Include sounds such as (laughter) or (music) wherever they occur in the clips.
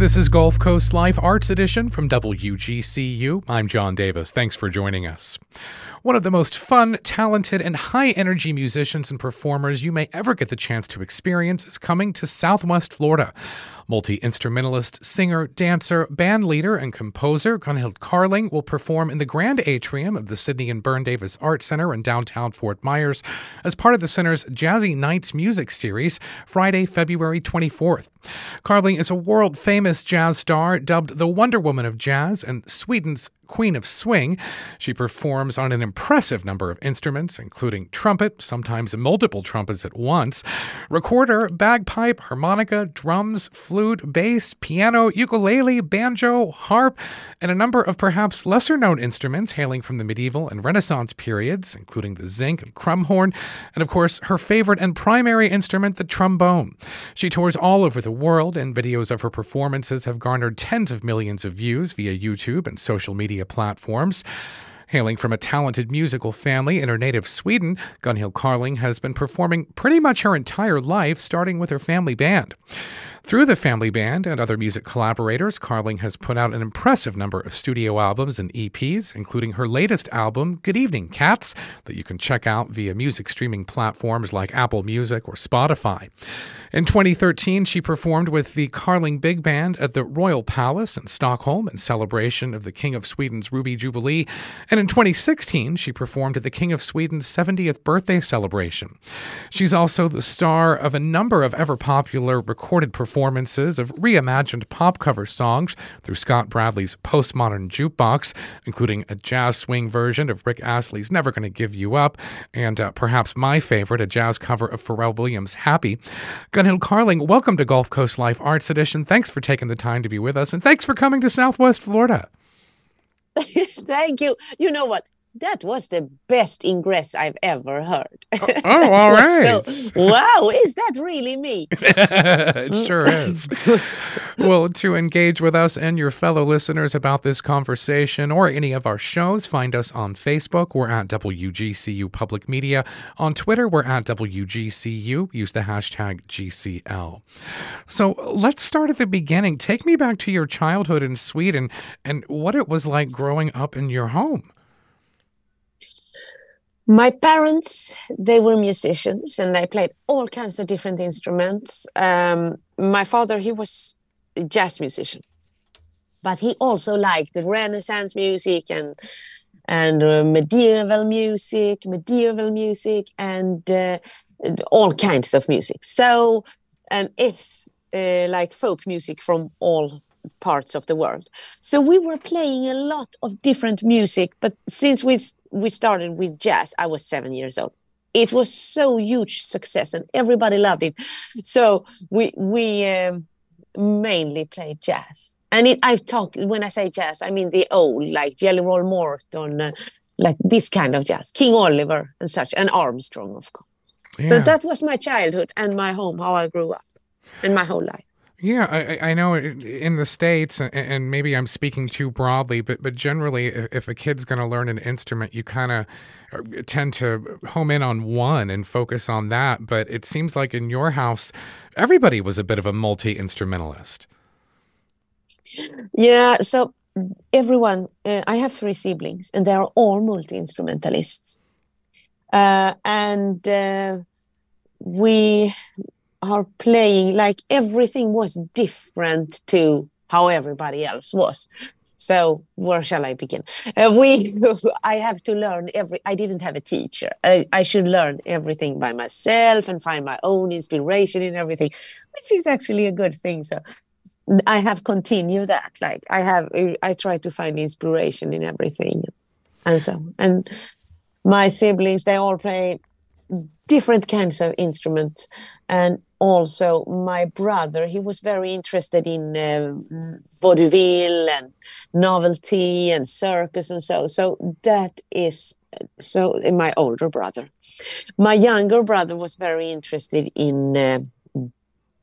This is Gulf Coast Life Arts Edition from WGCU. I'm John Davis. Thanks for joining us. One of the most fun, talented, and high energy musicians and performers you may ever get the chance to experience is coming to Southwest Florida. Multi instrumentalist, singer, dancer, band leader, and composer Gunhild Carling will perform in the Grand Atrium of the Sidney and Berne Davis Art Center in downtown Fort Myers as part of the center's Jazzy Nights music series Friday, February 24th. Carling is a world famous jazz star dubbed the Wonder Woman of Jazz and Sweden's Queen of Swing. She performs on an impressive number of instruments, including trumpet, sometimes multiple trumpets at once, recorder, bagpipe, harmonica, drums, flute, bass, piano, ukulele, banjo, harp, and a number of perhaps lesser known instruments hailing from the medieval and Renaissance periods, including the zink and crumhorn, and of course, her favorite and primary instrument, the trombone. She tours all over the world, and videos of her performances have garnered tens of millions of views via YouTube and social media media platforms. Hailing from a talented musical family in her native Sweden, Gunhild Carling has been performing pretty much her entire life, starting with her family band. Through the family band and other music collaborators, Carling has put out an impressive number of studio albums and EPs, including her latest album, Good Evening Cats, that you can check out via music streaming platforms like Apple Music or Spotify. In 2013, she performed with the Carling Big Band at the Royal Palace in Stockholm in celebration of the King of Sweden's Ruby Jubilee. And in 2016, she performed at the King of Sweden's 70th birthday celebration. She's also the star of a number of ever popular recorded performances performances of reimagined pop cover songs through Scott Bradley's Postmodern Jukebox, including a jazz swing version of Rick Astley's Never Gonna Give You Up, and uh, perhaps my favorite, a jazz cover of Pharrell Williams' Happy. Gunhild Carling, welcome to Gulf Coast Life Arts Edition. Thanks for taking the time to be with us, and thanks for coming to Southwest Florida. (laughs) Thank you. You know what? That was the best ingress I've ever heard. Oh, (laughs) oh all right. So, wow, is that really me? (laughs) it sure mm. is. well, to engage with us and your fellow listeners about this conversation or any of our shows, find us on Facebook. We're at WGCU Public Media. On Twitter, we're at WGCU. Use the hashtag GCL. So let's start at the beginning. Take me back to your childhood in Sweden and what it was like growing up in your home my parents they were musicians and they played all kinds of different instruments. Um, my father he was a jazz musician but he also liked the renaissance music and and uh, medieval music medieval music and uh, all kinds of music. So and it's uh, like folk music from all parts of the world. So we were playing a lot of different music, but since we we started with jazz, I was seven years old. It was so huge success, and everybody loved it. So we we um, mainly played jazz, and it, I talk when I say jazz, I mean the old like Jelly Roll Morton, uh, like this kind of jazz, King Oliver and such, and Armstrong, of course. Yeah. So that was my childhood and my home, how I grew up, and my whole life. Yeah, I, I know in the states, and maybe I'm speaking too broadly, but but generally, if a kid's going to learn an instrument, you kind of uh, tend to home in on one and focus on that. But it seems like in your house, everybody was a bit of a multi instrumentalist. Yeah, so everyone, uh, I have three siblings, and they are all multi instrumentalists, uh, and uh, we are playing like everything was different to how everybody else was. So where shall i begin? Uh, we (laughs) i have to learn every i didn't have a teacher. I, I should learn everything by myself and find my own inspiration in everything which is actually a good thing. So i have continued that. Like i have i try to find inspiration in everything and so and my siblings they all play different kinds of instruments. And also my brother he was very interested in uh, vaudeville and novelty and circus and so so that is so my older brother. My younger brother was very interested in uh,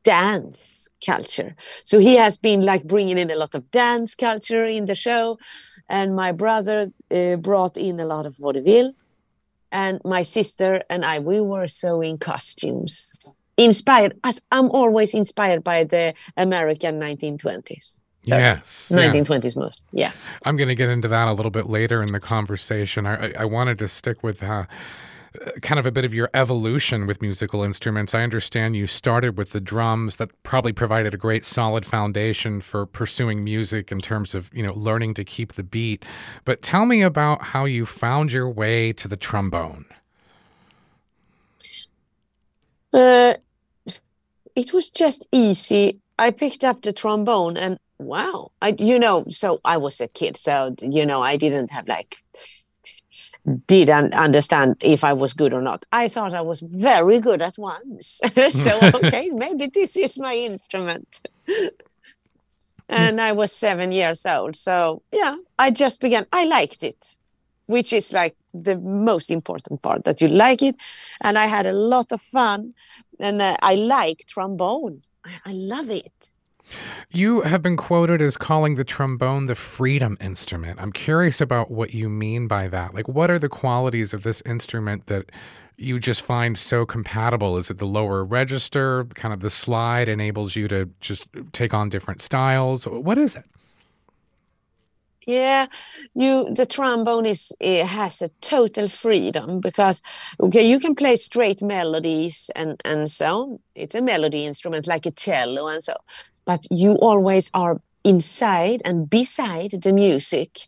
dance culture. So he has been like bringing in a lot of dance culture in the show and my brother uh, brought in a lot of vaudeville. And my sister and i we were sewing costumes inspired as I'm always inspired by the American 1920s. Yes. 1920s yes. most. Yeah. I'm going to get into that a little bit later in the conversation. I, I wanted to stick with uh, kind of a bit of your evolution with musical instruments. I understand you started with the drums that probably provided a great solid foundation for pursuing music in terms of, you know, learning to keep the beat. But tell me about how you found your way to the trombone. Uh, it was just easy. I picked up the trombone and wow, I you know, so I was a kid, so you know, I didn't have like didn't understand if I was good or not. I thought I was very good at once. (laughs) so (laughs) okay, maybe this is my instrument. and I was seven years old. So yeah, I just began. I liked it, which is like the most important part that you like it. And I had a lot of fun and uh, I like trombone. I, I love it. You have been quoted as calling the trombone the freedom instrument. I'm curious about what you mean by that. Like, what are the qualities of this instrument that you just find so compatible? Is it the lower register, kind of the slide enables you to just take on different styles? What is it? Yeah, you the trombone is has a total freedom because okay, you can play straight melodies and and so it's a melody instrument like a cello and so, but you always are inside and beside the music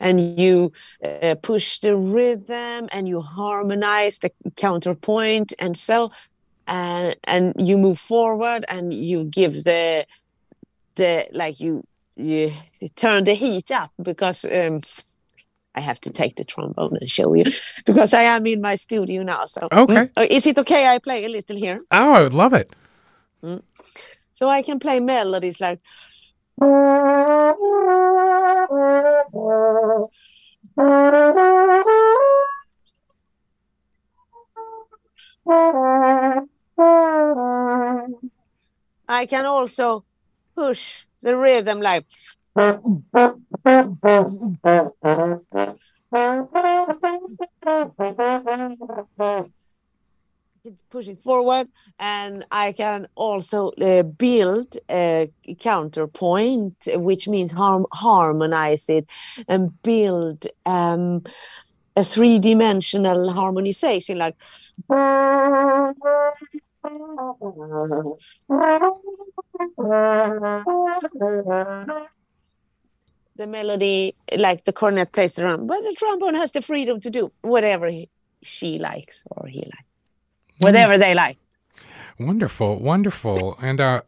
and you uh, push the rhythm and you harmonize the counterpoint and so and and you move forward and you give the the like you you turn the heat up because um, I have to take the trombone and show you (laughs) because I am in my studio now. So okay, mm, is it okay? I play a little here. Oh, I would love it. Mm. So I can play melodies like. I can also push the rhythm like push it forward and i can also uh, build a counterpoint which means harm harmonize it and build um, a three-dimensional harmonization like the melody, like the cornet plays around, but the trombone has the freedom to do whatever he, she likes or he likes, whatever they like. Wonderful, wonderful, and uh,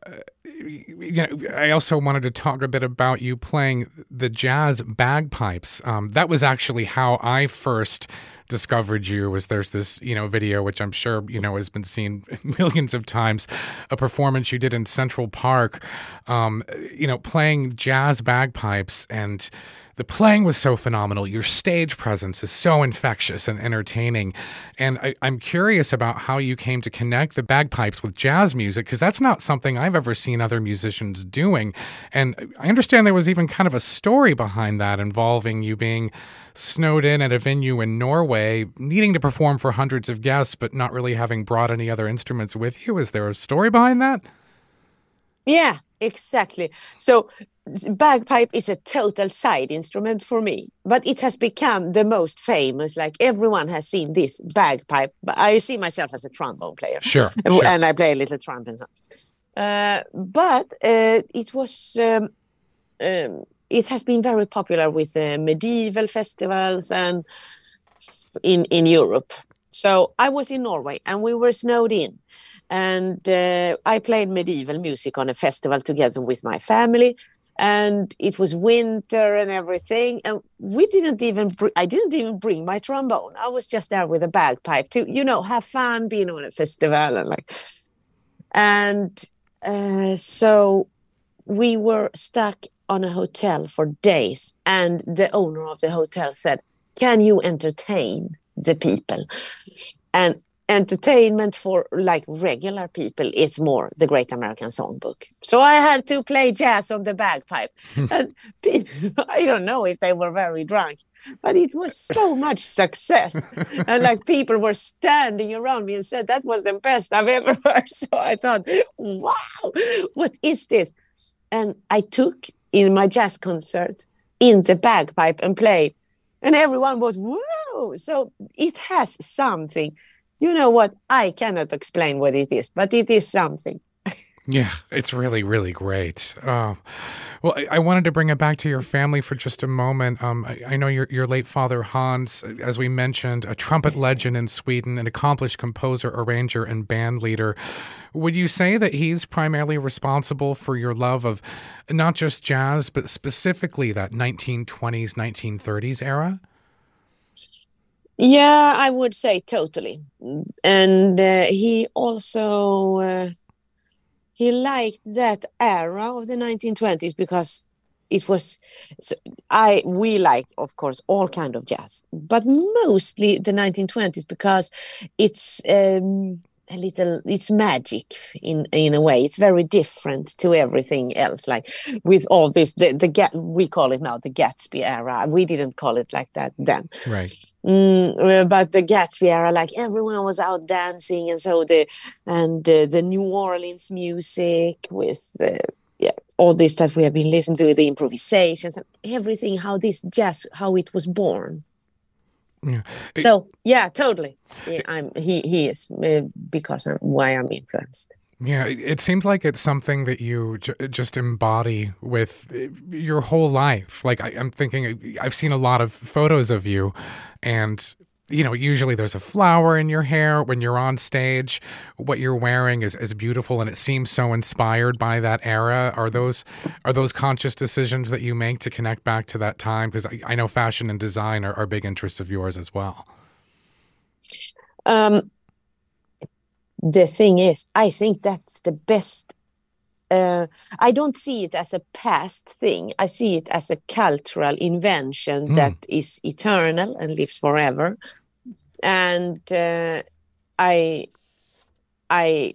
you know, I also wanted to talk a bit about you playing the jazz bagpipes. Um, that was actually how I first discovered you was there's this you know video which I'm sure you know has been seen (laughs) millions of times a performance you did in Central Park um, you know playing jazz bagpipes and the playing was so phenomenal. Your stage presence is so infectious and entertaining. And I, am curious about how you came to connect the bagpipes with jazz music, because that's not something I've ever seen other musicians doing. And I understand there was even kind of a story behind that involving you being snowed in at a venue in Norway, needing to perform for hundreds of guests, but not really having brought any other instruments with you. Is there a story behind that? Yeah, exactly. So bagpipe is a total side instrument for me, but it has become the most famous. Like everyone has seen this bagpipe. But I see myself as a trombone player. Sure. (laughs) and sure. I play a little trumpet. Uh, but uh, it was um, um, it has been very popular with uh, medieval festivals and in in Europe. So I was in Norway and we were snowed in, and uh, I played medieval music on a festival together with my family. And it was winter and everything, and we didn't even. Br- I didn't even bring my trombone. I was just there with a bagpipe to, you know, have fun being on a festival and like. And uh, so we were stuck on a hotel for days and the owner of the hotel said can you entertain the people and entertainment for like regular people is more the great american songbook so i had to play jazz on the bagpipe (laughs) and people, (laughs) i don't know if they were very drunk but it was so much success. and like people were standing around me and said that was the best I've ever (laughs) heard. So I thought, wow, what is this? And I took in my jazz concert in the bagpipe and played. And everyone was, whoa. So it has something. You know what? I cannot explain what it is, but it is something. Yeah, it's really, really great. Uh, well, I, I, wanted to bring it back to your family for just a moment. Um, I, I, know your, your late father, Hans, as we mentioned, a trumpet legend in Sweden, an accomplished composer, arranger, and band leader. Would you say that he's primarily responsible for your love of not just jazz, but specifically that 1920s, 1930s era? Yeah, I would say totally. And uh, he also. Uh he liked that era of the 1920s because it was so i we like of course all kind of jazz but mostly the 1920s because it's um, a little it's magic in in a way. It's very different to everything else like with all this the, the we call it now the gatsby era. We didn't call it like that then. Right. Mm, but the gatsby era like everyone was out dancing and so the and uh, the new orleans music with the yeah, all this that we have been listening to the improvisations and everything how this jazz how it was born yeah. So yeah, totally. Yeah, I'm he he is uh, because I'm why I'm influenced. Yeah, it seems like it's something that you j- just embody with uh, your whole life. Like I, I'm thinking, I've seen a lot of photos of you, and you know, usually there's a flower in your hair when you're on stage. What you're wearing is, is beautiful and it seems so inspired by that era. Are those are those conscious decisions that you make to connect back to that time? Because I, I, know fashion and design are, are, big interests of yours as well. Um, the thing is, I think that's the best. Uh, I don't see it as a past thing. I see it as a cultural invention mm. that is eternal and lives forever and uh, I I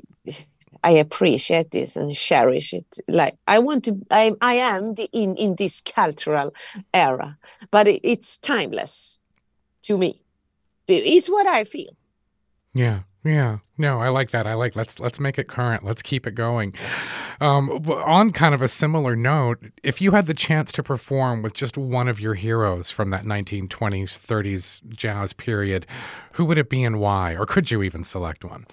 I appreciate this and cherish it. Like I want to, I I am the, in in this cultural era, but it, it's timeless to me. It's what I feel. Yeah, yeah. No, I like that. I like let's let's make it current. Let's keep it going. Um, on kind of a similar note, if you had the chance to perform with just one of your heroes from that 1920s, 30s jazz period, who would it be and why? Or could you even select one?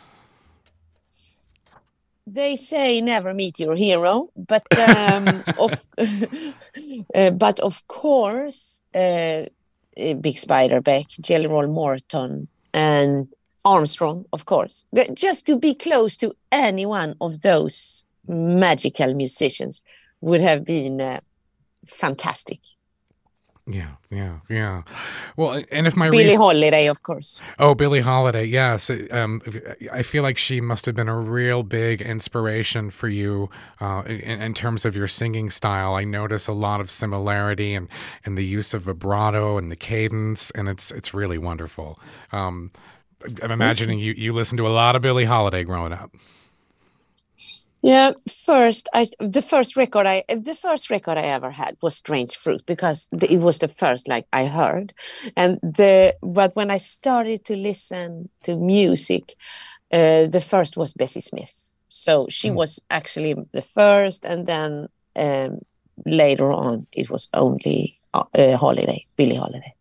They say never meet your hero, but um, (laughs) of (laughs) uh, but of course, uh, uh Bix Beiderbecke, Jelly Roll Morton, and Armstrong, of course. Just to be close to any one of those magical musicians would have been uh, fantastic. Yeah, yeah, yeah. Well, and if my Billie Holiday, of course. Oh, Billie Holiday, yes. Um, I feel like she must have been a real big inspiration for you uh, in, in, terms of your singing style. I notice a lot of similarity and and the use of vibrato and the cadence, and it's it's really wonderful. Um, I'm imagining you you listened to a lot of Billie Holiday growing up. Yeah, first I the first record I the first record I ever had was Strange Fruit because the, it was the first like I heard, and the but when I started to listen to music, uh, the first was Bessie Smith. So she mm. was actually the first, and then um, later on it was only uh, Holiday, Billie Holiday.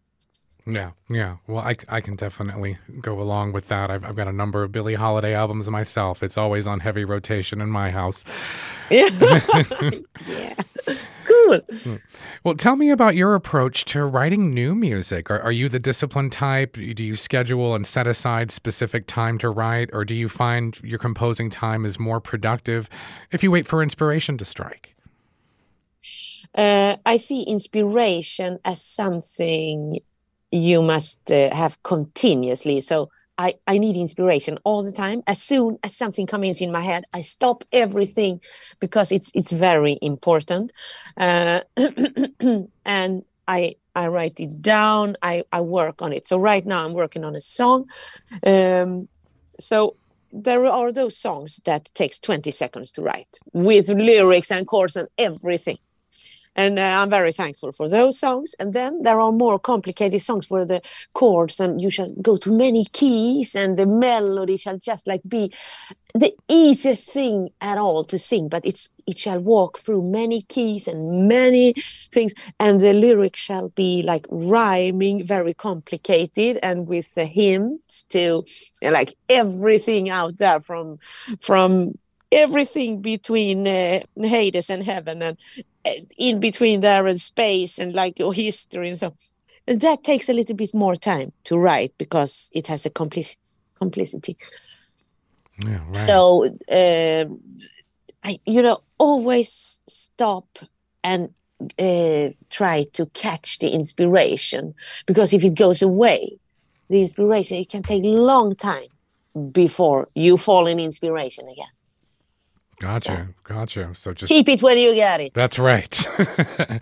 Yeah, yeah. Well, I, I can definitely go along with that. I've, I've got a number of Billie Holiday albums myself. It's always on heavy rotation in my house. Yeah. (laughs) yeah. Cool. Hmm. Well, tell me about your approach to writing new music. Are, are you the disciplined type? Do you schedule and set aside specific time to write, or do you find your composing time is more productive if you wait for inspiration to strike? Uh, I see inspiration as something you must uh, have continuously. So I, I need inspiration all the time. As soon as something comes in my head, I stop everything because it's it's very important. Uh, (clears throat) and I I write it down. I, I work on it. So right now I'm working on a song. Um, so there are those songs that takes 20 seconds to write with lyrics and chords and everything. And uh, I'm very thankful for those songs. And then there are more complicated songs where the chords and you shall go to many keys and the melody shall just like be the easiest thing at all to sing, but it's it shall walk through many keys and many things, and the lyric shall be like rhyming, very complicated, and with the hints to like everything out there from from everything between uh, Hades and heaven and uh, in between there and space and like your history and so and that takes a little bit more time to write because it has a complic- complicity. Yeah, right. so uh, I, you know always stop and uh, try to catch the inspiration because if it goes away the inspiration it can take long time before you fall in inspiration again Gotcha. Gotcha. So just keep it when you get it That's right. (laughs)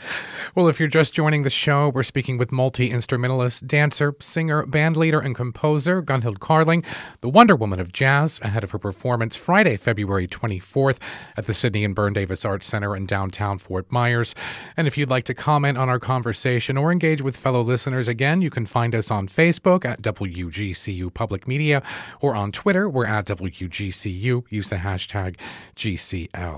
well, if you're just joining the show, we're speaking with multi instrumentalist, dancer, singer, bandleader, and composer Gunhild Carling, the Wonder Woman of Jazz, ahead of her performance Friday, February 24th at the Sidney and Berne Davis Arts Center in downtown Fort Myers. And if you'd like to comment on our conversation or engage with fellow listeners, again, you can find us on Facebook at WGCU Public Media or on Twitter, we're at WGCU. Use the hashtag GCL.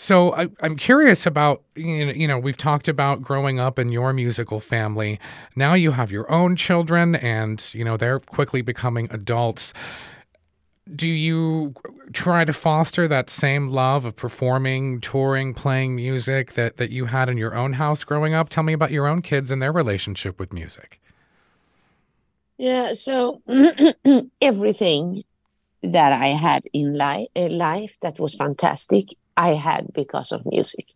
So I, I'm curious about you know, you know we've talked about growing up in your musical family. Now you have your own children, and you know they're quickly becoming adults. Do you try to foster that same love of performing, touring, playing music that that you had in your own house growing up? Tell me about your own kids and their relationship with music. Yeah, so (clears throat) everything that I had in life, life that was fantastic, I had because of music.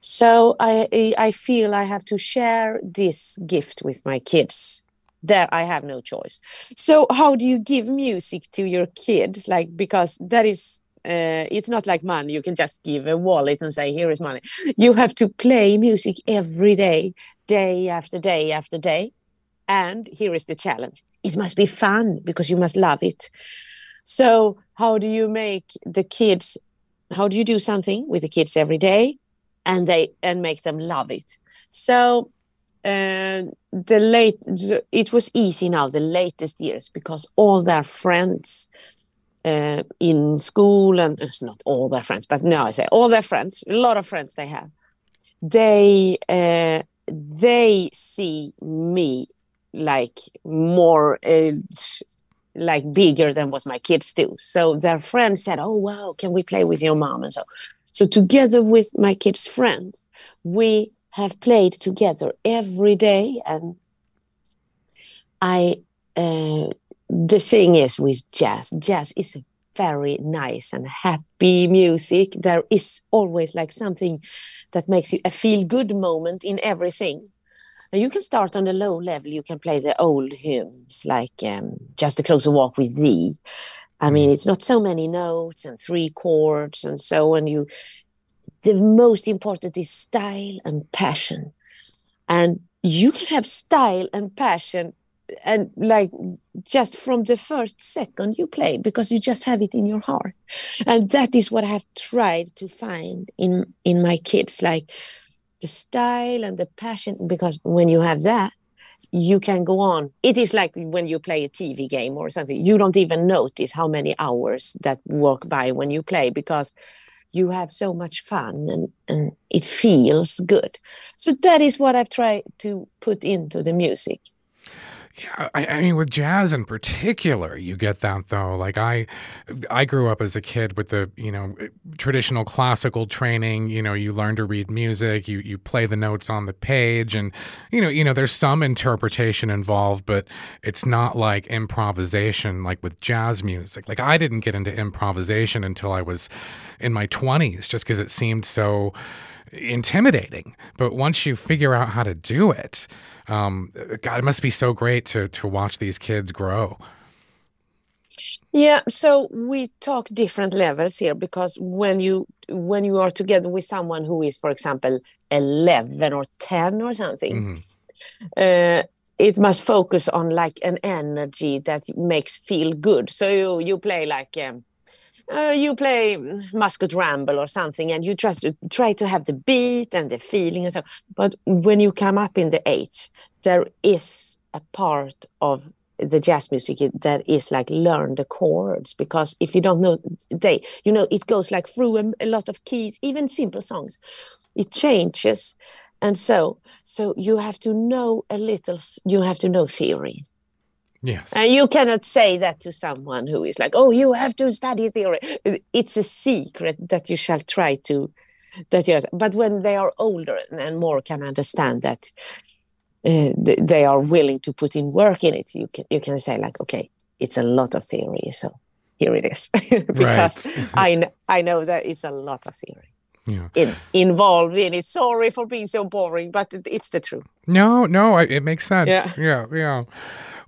So I I feel I have to share this gift with my kids. There I have no choice. So how do you give music to your kids? Like because that is uh, it's not like money. You can just give a wallet and say, "Here is money." You have to play music every day, day after day after day. And here is the challenge: it must be fun because you must love it. So how do you make the kids? How do you do something with the kids every day, and they and make them love it? So uh, the late it was easy now the latest years because all their friends uh, in school and uh, not all their friends, but now I say all their friends, a lot of friends they have, they uh, they see me like more uh, like bigger than what my kids do. So their friends said, "Oh wow, can we play with your mom?" And so, so together with my kids' friends, we have played together every day, and I. Uh, the thing is with jazz, jazz is very nice and happy music. There is always like something that makes you a feel good moment in everything. And you can start on a low level. You can play the old hymns like um, Just a Closer Walk with Thee. I mean, it's not so many notes and three chords and so on. You, the most important is style and passion. And you can have style and passion and like just from the first second you play because you just have it in your heart and that is what i have tried to find in in my kids like the style and the passion because when you have that you can go on. It is like when you play a tv game or something you don't even notice how many hours that walk by when you play because you have so much fun and, and it feels good. So that is what i've tried to put into the music Yeah, I, I mean, with jazz in particular, you get that though. Like I, I grew up as a kid with the you know eh, traditional classical training. You know, you learn to read music, you you play the notes on the page, and you know, you know, there's some interpretation involved, but it's not like improvisation like with jazz music. Like I didn't get into improvisation until I was in my 20s, just because it seemed so intimidating. But once you figure out how to do it, um, God, it must be so great to to watch these kids grow. Yeah, so we talk different levels here because when you when you are together with someone who is, for example, eleven or ten or something, Mhm. uh, it must focus on like an energy that makes feel good. So you you play like um, uh, you play Muskrat Ramble or something, and you try to try to have the beat and the feeling and so. But when you come up in the age, there is a part of the jazz music that is like learn the chords because if you don't know they you know it goes like through a, a lot of keys even simple songs it changes and so so you have to know a little you have to know theory yes and you cannot say that to someone who is like oh you have to study theory it's a secret that you shall try to that yes but when they are older and more can understand that uh, they are willing to put in work in it, you can you can say like, okay, it's a lot of theory, so here it is, (laughs) because (laughs) I I know that it's a lot of theory. Yeah. In, involved in it. Sorry for being so boring, but it, it's the truth. No, no, it makes sense. Yeah, yeah. yeah.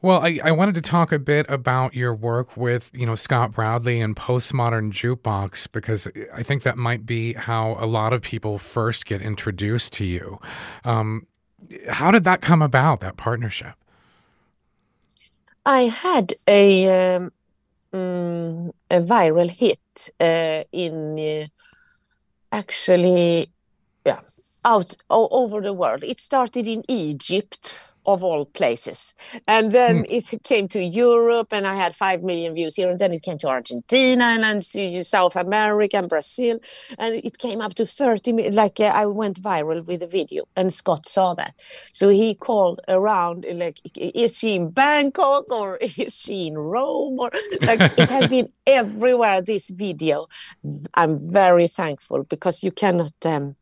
Well, I, I wanted to talk a bit about your work with, you know, Scott Bradley and Postmodern Jukebox because I think that might be how a lot of people first get introduced to you. Um, how did that come about, that partnership? I had a um, um, a viral hit uh, in uh, actually yeah out all over the world. It started in Egypt of all places. And then mm. it came to Europe, and I had 5 million views here. And then it came to Argentina and then to South America and Brazil. And it came up to 30 million. Like uh, I went viral with a video, and Scott saw that. So he called around, like, is she in Bangkok or (laughs) is she in Rome? Or (laughs) like it has been everywhere, this video. I'm very thankful because you cannot, um,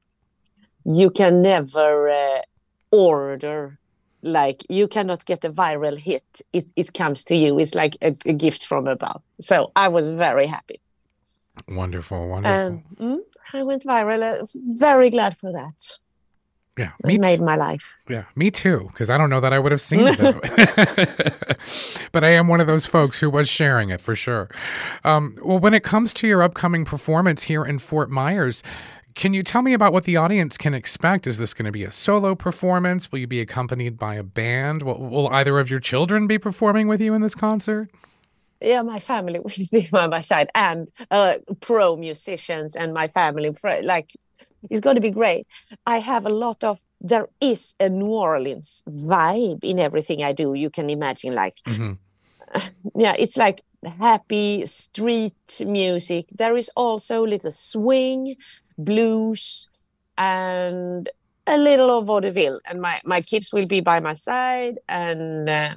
you can never uh, order like you cannot get a viral hit. It, it comes to you. It's like a, a gift from above. So i was very happy. Wonderful wonderful. Um, i went viral. Uh, very glad for that. Yeah it made my life. Yeah me too because i don't know that i would have seen it (laughs) (laughs) but i am one of those folks who was sharing it for sure. Um, well when it comes to your upcoming performance here in fort myers can you tell me about what the audience can expect? Is this going to be a solo performance? Will you be accompanied by a band? Will, will either of your children be performing with you in this concert? Yeah, my family (laughs) will be by my side and uh, pro musicians and my family. Like, it's going to be great. I have a lot of, there is a New Orleans vibe in everything I do. You can imagine, like, mm-hmm. (laughs) yeah, it's like happy street music. There is also a little swing blues, and a little of vaudeville. And my, my kids will be by my side, and uh,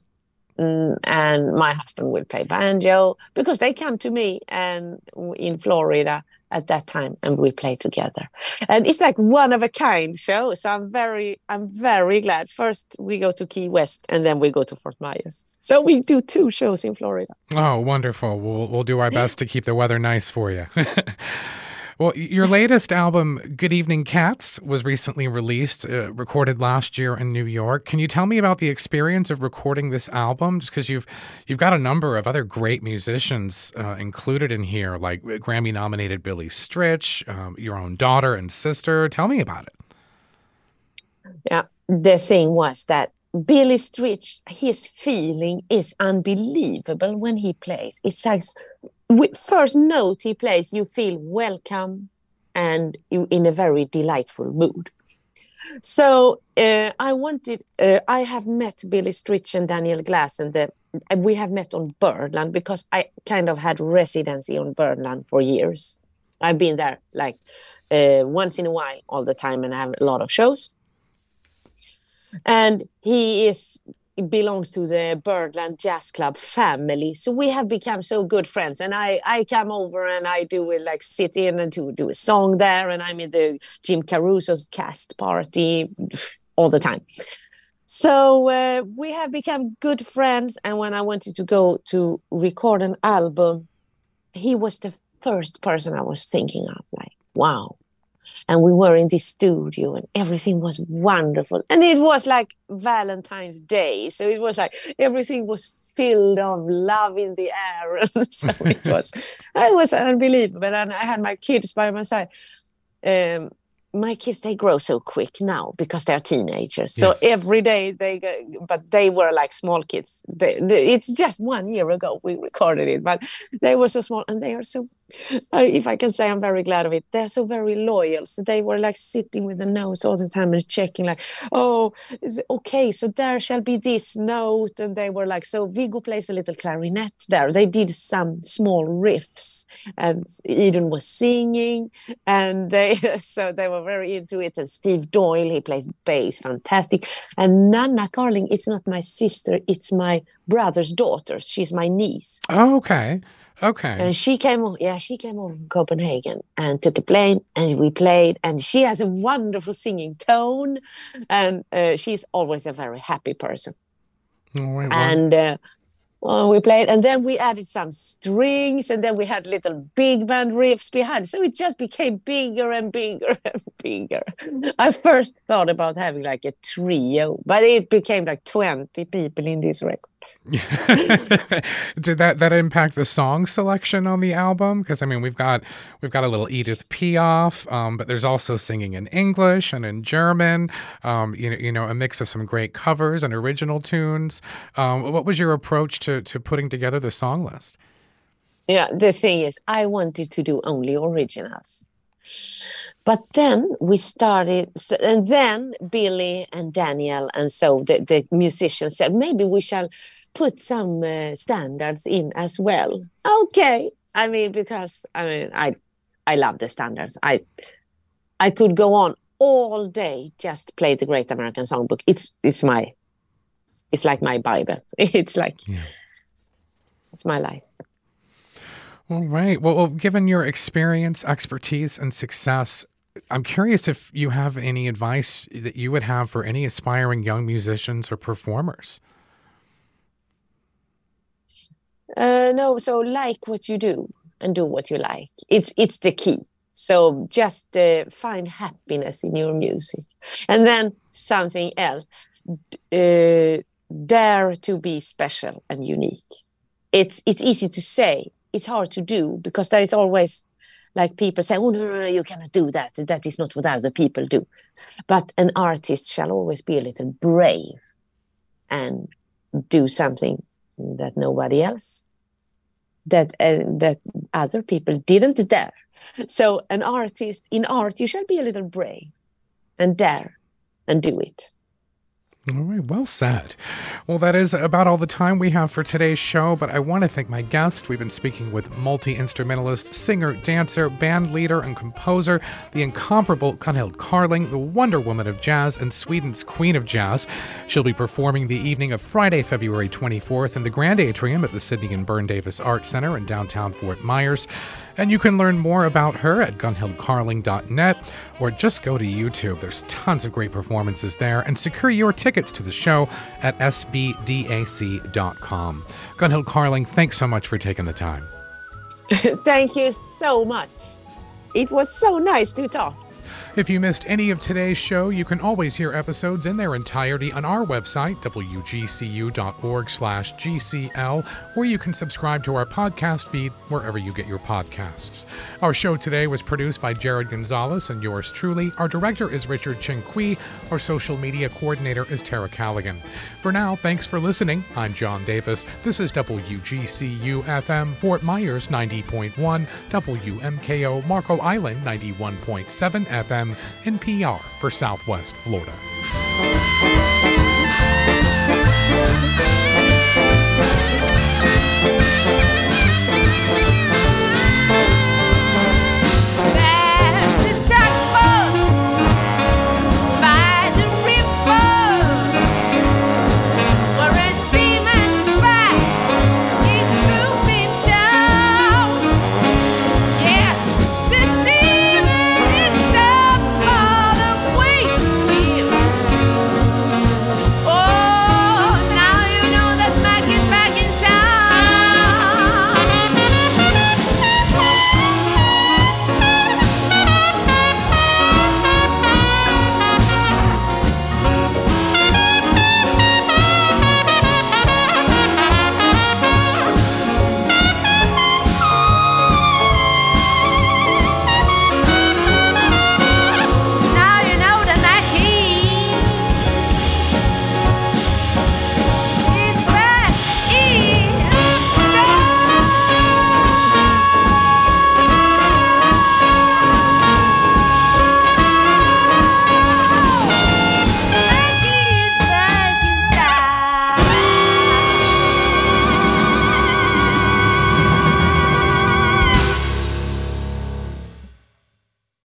mm, and my husband will play banjo because they come to me and in Florida at that time and we play together. And it's like one of a kind show. So i'm very i'm very glad. First we go to key west and then we go to fort myers. So we do two shows in florida. Oh wonderful. We'll, we'll do our (laughs) best to keep the weather nice for you (laughs) Well, your latest album, Good Evening Cats, was recently released, uh, recorded last year in New York. Can you tell me about the experience of recording this album? Just because you've you've got a number of other great musicians uh, included in here, like Grammy-nominated Billy Stritch, um, your own daughter and sister. Tell me about it. Yeah, the thing was that Billy Stritch, his feeling is unbelievable when he plays. It's like first note he plays, you feel welcome and you in a very delightful mood. So uh, I wanted, uh, I have met Billy Stritch and Daniel Glass, and the, we have met on Birdland because I kind of had residency on Birdland for years. I've been there like uh, once in a while, all the time, and I have a lot of shows. And he is belongs to the Birdland Jazz Club family. So we have become so good friends. And I, I come over and I do it like sit in and to do a song there. And I'm in the Jim Caruso's cast party all the time. So uh, we have become good friends. And when I wanted to go to record an album, he was the first person I was thinking of. Like, wow, and we were in this studio and everything was wonderful. And it was like valentine's day so it was like everything was filled of love in the air. (laughs) So it (laughs) was it was unbelievable. And i had my kids by my side. Um, my kids they grow so quick now because they are teenagers. So Yes. every day they go but they were like small kids. They, they- it's just one year ago we recorded it but they were so small and they are so uh, if i can say i'm very glad of it they're so very loyal. So they were like sitting with the notes all the time and checking like oh is it okay? So there shall be this note. And they were like so vigo plays a little clarinet there. They did some small riffs and eden was singing and they (laughs) so they were very into it and steve doyle he plays bass fantastic and nana carling it's not my sister it's my brother's daughter she's my niece Oh, okay. Okay. and she came yeah she came over from copenhagen and took a plane and we played and she has a wonderful singing tone and uh, she's always a very happy person right, well, and uh, well, we played and then we added some strings and then we had little big band riffs behind. So it just became bigger and bigger (laughs) and bigger. I first thought about having like a trio but it became like 20 people in this record (laughs) Did that that impact the song selection on the album? Because I mean, we've got we've got a little Edith Piaf, um, but there's also singing in English and in German. Um, you know, you know, a mix of some great covers and original tunes. Um, what was your approach to to putting together the song list? Yeah, the thing is, I wanted to do only originals. But then we started, and then Billy and Daniel, and so the, the musicians said, maybe we shall put some uh, standards in as well. Okay. I mean, because I mean, I, I love the standards. I, I could go on all day just play the Great American Songbook. It's, it's my, it's like my Bible. (laughs) It's like, Yeah. it's my life. All right. Well, well, given your experience, expertise, and success, I'm curious if you have any advice that you would have for any aspiring young musicians or performers. Uh, no, so like what you do and do what you like. It's it's the key. So just uh, find happiness in your music, and then something else. Uh, dare to be special and unique. It's it's easy to say. It's hard to do because there is always like people say, "Oh no, no, no, you cannot do that. That is not what other people do." But an artist shall always be a little brave and do something that nobody else that uh, that other people didn't dare so an artist in art you shall be a little brave and dare and do it All right, well said. Well, that is about all the time we have for today's show, but I want to thank my guest. We've been speaking with multi instrumentalist, singer, dancer, band leader, and composer, the incomparable Gunhild Carling, the Wonder Woman of Jazz and Sweden's Queen of Jazz. She'll be performing the evening of Friday, February 24th in the Grand Atrium at the Sidney and Berne Davis Art Center in downtown Fort Myers. And you can learn more about her at gunhildcarling.net or just go to YouTube. There's tons of great performances there and secure your tickets to the show at sbdac.com. Gunhild Carling, thanks so much for taking the time. (laughs) thank you so much it was so nice to talk If you missed any of today's show, you can always hear episodes in their entirety on our website, wgcu.org/gcl, or you can subscribe to our podcast feed wherever you get your podcasts. Our show today was produced by Jared Gonzalez and yours truly. Our director is Richard Ching Kui. Our social media coordinator is Tara Callaghan. For now, thanks for listening. I'm John Davis. This is WGCU FM Fort Myers 90.1, WMKO Marco Island 91.7 FM, and PR for Southwest Florida.